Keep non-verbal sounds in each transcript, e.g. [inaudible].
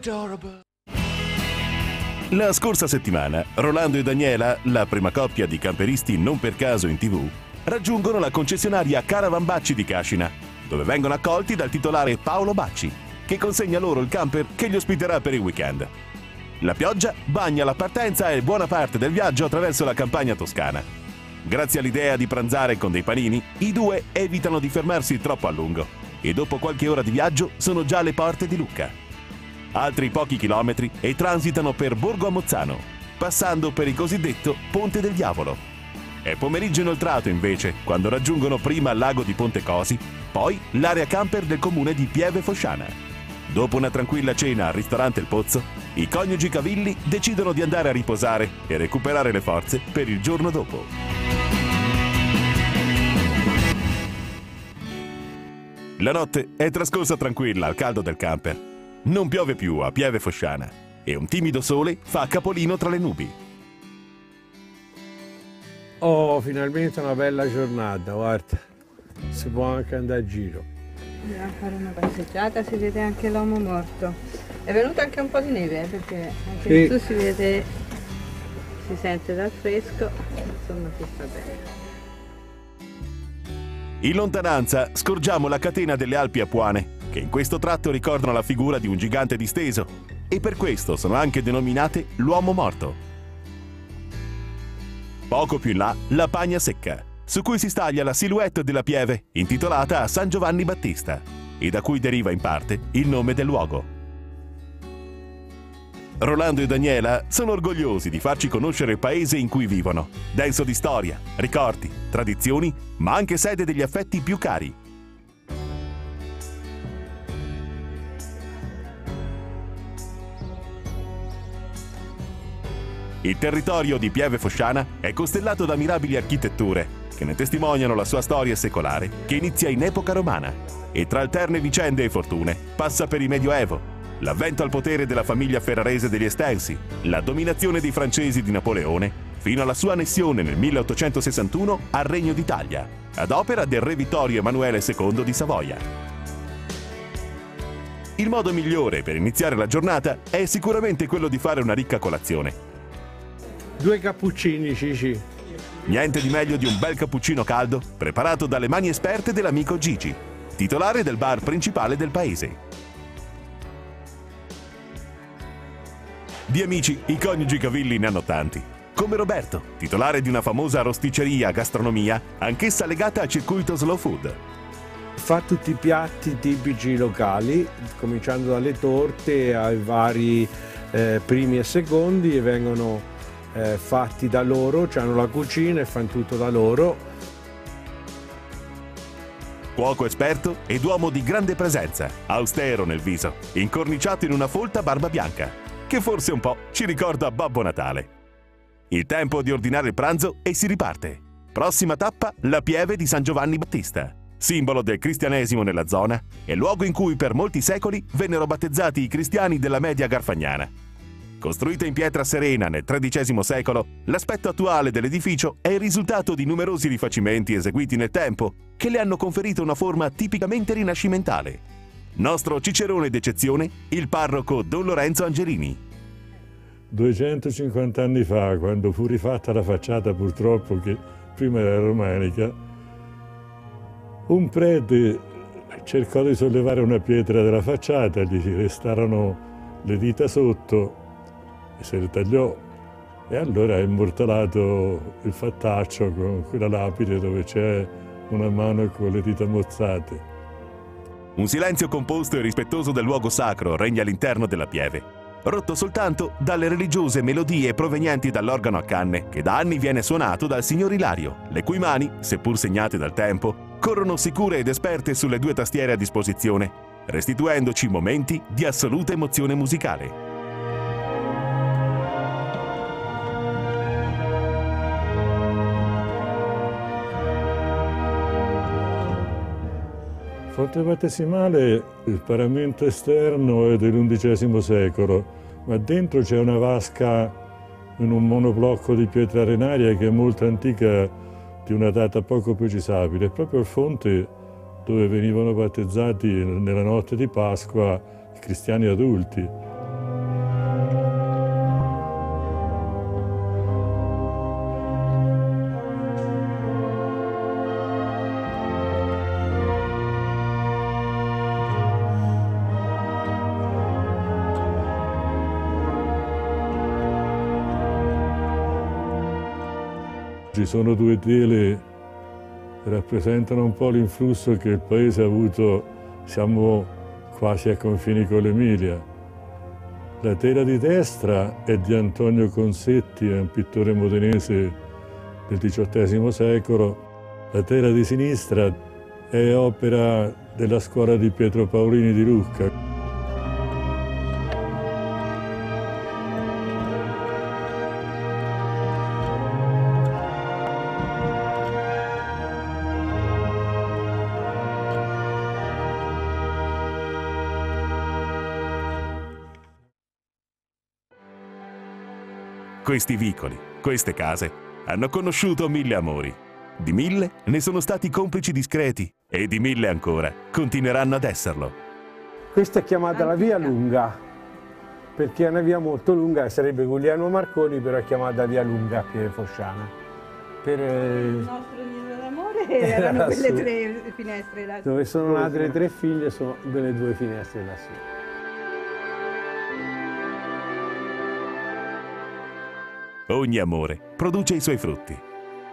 Adorable. La scorsa settimana, Rolando e Daniela, la prima coppia di camperisti non per caso in tv, raggiungono la concessionaria Caravan Bacci di Cascina, dove vengono accolti dal titolare Paolo Bacci, che consegna loro il camper che li ospiterà per il weekend. La pioggia bagna la partenza e buona parte del viaggio attraverso la campagna toscana. Grazie all'idea di pranzare con dei panini, i due evitano di fermarsi troppo a lungo e dopo qualche ora di viaggio sono già alle porte di Lucca. Altri pochi chilometri e transitano per Borgo a Mozzano, passando per il cosiddetto Ponte del Diavolo. È pomeriggio inoltrato invece, quando raggiungono prima il lago di Ponte Cosi, poi l'area camper del comune di Pieve Fosciana. Dopo una tranquilla cena al ristorante Il Pozzo, i coniugi Cavilli decidono di andare a riposare e recuperare le forze per il giorno dopo. La notte è trascorsa tranquilla al caldo del camper. Non piove più a Pieve Fosciana e un timido sole fa capolino tra le nubi. Oh, finalmente una bella giornata, guarda. Si può anche andare a giro. Andiamo a fare una passeggiata, si vede anche l'uomo morto. È venuto anche un po' di neve, eh, perché anche Sì. su si vede, si sente dal fresco, insomma si sta bene. In lontananza scorgiamo la catena delle Alpi Apuane, che in questo tratto ricordano la figura di un gigante disteso e per questo sono anche denominate l'uomo morto. Poco più in là, la Pagna Secca, su cui si staglia la silhouette della pieve, intitolata a San Giovanni Battista, e da cui deriva in parte il nome del luogo. Rolando e Daniela sono orgogliosi di farci conoscere il paese in cui vivono, denso di storia, ricordi, tradizioni, ma anche sede degli affetti più cari. Il territorio di Pieve Fosciana è costellato da mirabili architetture che ne testimoniano la sua storia secolare che inizia in epoca romana e tra alterne vicende e fortune passa per il Medioevo, l'avvento al potere della famiglia ferrarese degli Estensi, la dominazione dei francesi di Napoleone fino alla sua annessione nel 1861 al Regno d'Italia, ad opera del re Vittorio Emanuele II di Savoia. Il modo migliore per iniziare la giornata è sicuramente quello di fare una ricca colazione. Due cappuccini, Cici. Niente di meglio di un bel cappuccino caldo preparato dalle mani esperte dell'amico Gigi, titolare del bar principale del paese. Di amici, i coniugi Cavilli ne hanno tanti. Come Roberto, titolare di una famosa rosticceria gastronomia, anch'essa legata al circuito slow food. Fa tutti i piatti tipici locali, cominciando dalle torte ai vari eh, primi e secondi e vengono eh, fatti da loro, hanno la cucina e fanno tutto da loro. Cuoco esperto ed uomo di grande presenza, austero nel viso, incorniciato in una folta barba bianca, che forse un po' ci ricorda Babbo Natale. Il tempo di ordinare il pranzo e si riparte. Prossima tappa, la pieve di San Giovanni Battista, simbolo del cristianesimo nella zona e luogo in cui per molti secoli vennero battezzati i cristiani della media garfagnana. Costruita in pietra serena nel XIII secolo, l'aspetto attuale dell'edificio è il risultato di numerosi rifacimenti eseguiti nel tempo che le hanno conferito una forma tipicamente rinascimentale. Nostro cicerone d'eccezione, il parroco Don Lorenzo Angelini. 250 anni fa, quando fu rifatta la facciata purtroppo che prima era romanica, un prete cercò di sollevare una pietra della facciata, gli restarono le dita sotto e se le tagliò e allora ha immortalato il fattaccio con quella lapide dove c'è una mano con le dita mozzate. Un silenzio composto e rispettoso del luogo sacro regna all'interno della pieve, rotto soltanto dalle religiose melodie provenienti dall'organo a canne che da anni viene suonato dal signor Ilario, le cui mani, seppur segnate dal tempo, corrono sicure ed esperte sulle due tastiere a disposizione, restituendoci momenti di assoluta emozione musicale. Forte battesimale, il paramento esterno è dell'undicesimo secolo, ma dentro c'è una vasca in un monoblocco di pietra arenaria che è molto antica, di una data poco precisabile. È proprio il fonte dove venivano battezzati nella notte di Pasqua i cristiani adulti. Ci sono due tele che rappresentano un po' l'influsso che il paese ha avuto, siamo quasi a confini con l'Emilia. La tela di destra è di Antonio Consetti, è un pittore modenese del XVIII secolo. La tela di sinistra è opera della scuola di Pietro Paolini di Lucca. Questi vicoli, queste case, hanno conosciuto mille amori. Di mille ne sono stati complici discreti e di mille ancora continueranno ad esserlo. Questa è chiamata la via lunga, perché è una via molto lunga, sarebbe Guglielmo Marconi, però è chiamata via lunga Pieve Fosciana. Per, eh, Il nostro nido d'amore [laughs] erano quelle tre finestre là. dove sono nate le tre figlie sono quelle due finestre lassù. Ogni amore produce i suoi frutti.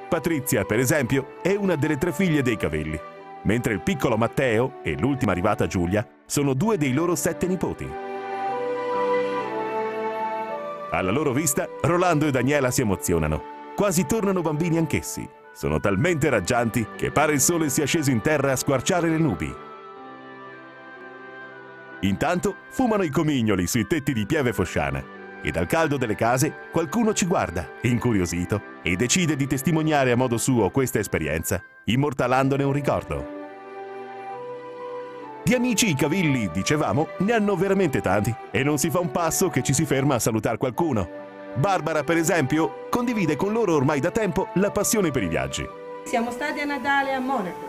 Patrizia, per esempio, è una delle tre figlie dei Cavelli, mentre il piccolo Matteo e l'ultima arrivata Giulia sono due dei loro sette nipoti. Alla loro vista, Rolando e Daniela si emozionano. Quasi tornano bambini anch'essi. Sono talmente raggianti che pare il sole sia sceso in terra a squarciare le nubi. Intanto fumano i comignoli sui tetti di Pieve Fosciana e dal caldo delle case qualcuno ci guarda, incuriosito, e decide di testimoniare a modo suo questa esperienza, immortalandone un ricordo. Di amici i cavilli, dicevamo, ne hanno veramente tanti e non si fa un passo che ci si ferma a salutare qualcuno. Barbara, per esempio, condivide con loro ormai da tempo la passione per i viaggi. Siamo stati a Natale a Monaco.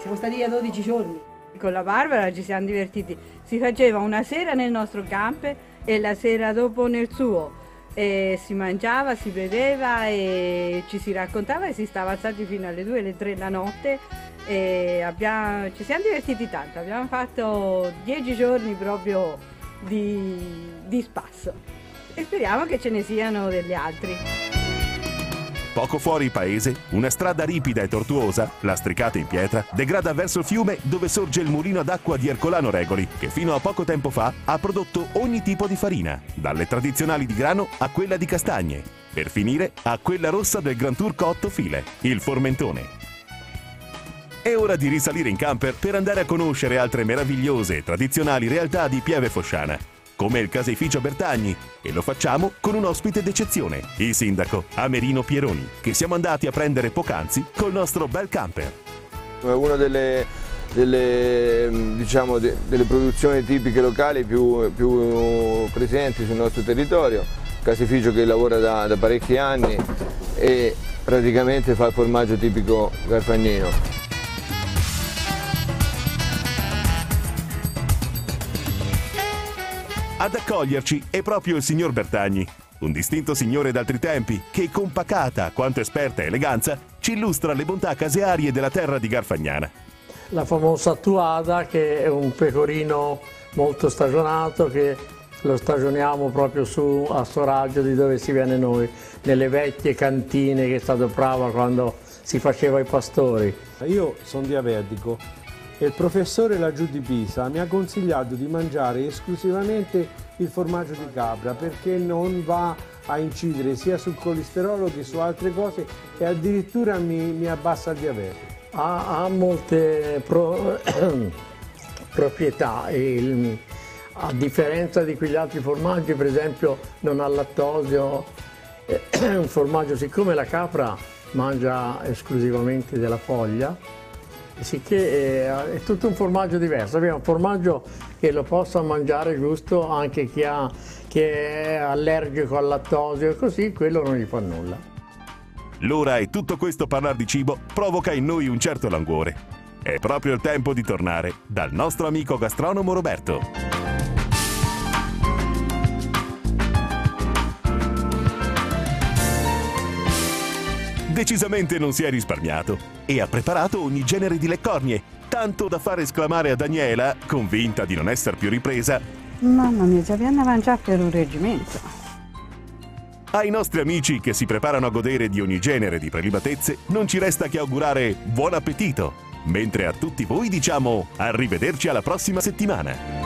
Siamo stati a 12 giorni. Con la Barbara ci siamo divertiti. Si faceva una sera nel nostro camper e la sera dopo nel suo. E si mangiava, si beveva e ci si raccontava e si stava alzati fino alle 2, alle 3 la notte e abbiamo- ci siamo divertiti tanto. Abbiamo fatto 10 giorni proprio di, di spasso e speriamo che ce ne siano degli altri. Poco fuori paese, una strada ripida e tortuosa, lastricata in pietra, degrada verso il fiume dove sorge il mulino d'acqua di Ercolano Regoli, che fino a poco tempo fa ha prodotto ogni tipo di farina, dalle tradizionali di grano a quella di castagne, per finire a quella rossa del Gran Turco 8 file, il Formentone. È ora di risalire in camper per andare a conoscere altre meravigliose e tradizionali realtà di Pieve Fosciana, come il caseificio Bertagni, e lo facciamo con un ospite d'eccezione, il sindaco Amerino Pieroni, che siamo andati a prendere poc'anzi col nostro bel camper. È una delle, delle, mh, diciamo, de- delle produzioni tipiche locali più, più presenti sul nostro territorio, caseificio che lavora da, da parecchi anni e praticamente fa il formaggio tipico garfagnino. Ad accoglierci è proprio il signor Bertagni, un distinto signore d'altri tempi che con pacata quanto esperta eleganza ci illustra le bontà casearie della terra di Garfagnana. la famosa attuada che è un pecorino molto stagionato che lo stagioniamo proprio su a Soraggio di dove si viene noi, nelle vecchie cantine che è stato brava quando si faceva i pastori. Io sono diabetico e il professore laggiù di Pisa mi ha consigliato di mangiare esclusivamente il formaggio di capra perché non va a incidere sia sul colesterolo che su altre cose e addirittura mi, mi abbassa il diabete. Ha, ha molte pro- [coughs] proprietà. Il, a differenza di quegli altri formaggi, per esempio, non ha lattosio, [coughs] è un formaggio, siccome la capra mangia esclusivamente della foglia, sicché è, è tutto un formaggio diverso. Abbiamo un formaggio che lo possa mangiare giusto anche chi, ha, chi è allergico al lattosio e così, quello non gli fa nulla. L'ora e tutto questo parlare di cibo provoca in noi un certo languore. È proprio il tempo di tornare dal nostro amico gastronomo Roberto. Decisamente non si è risparmiato e ha preparato ogni genere di leccornie, tanto da far esclamare a Daniela, convinta di non essere più ripresa, Mamma mia, già viene a mangiare per un reggimento. ai nostri amici che si preparano a godere di ogni genere di prelibatezze non ci resta che augurare buon appetito, mentre a tutti voi diciamo arrivederci alla prossima settimana.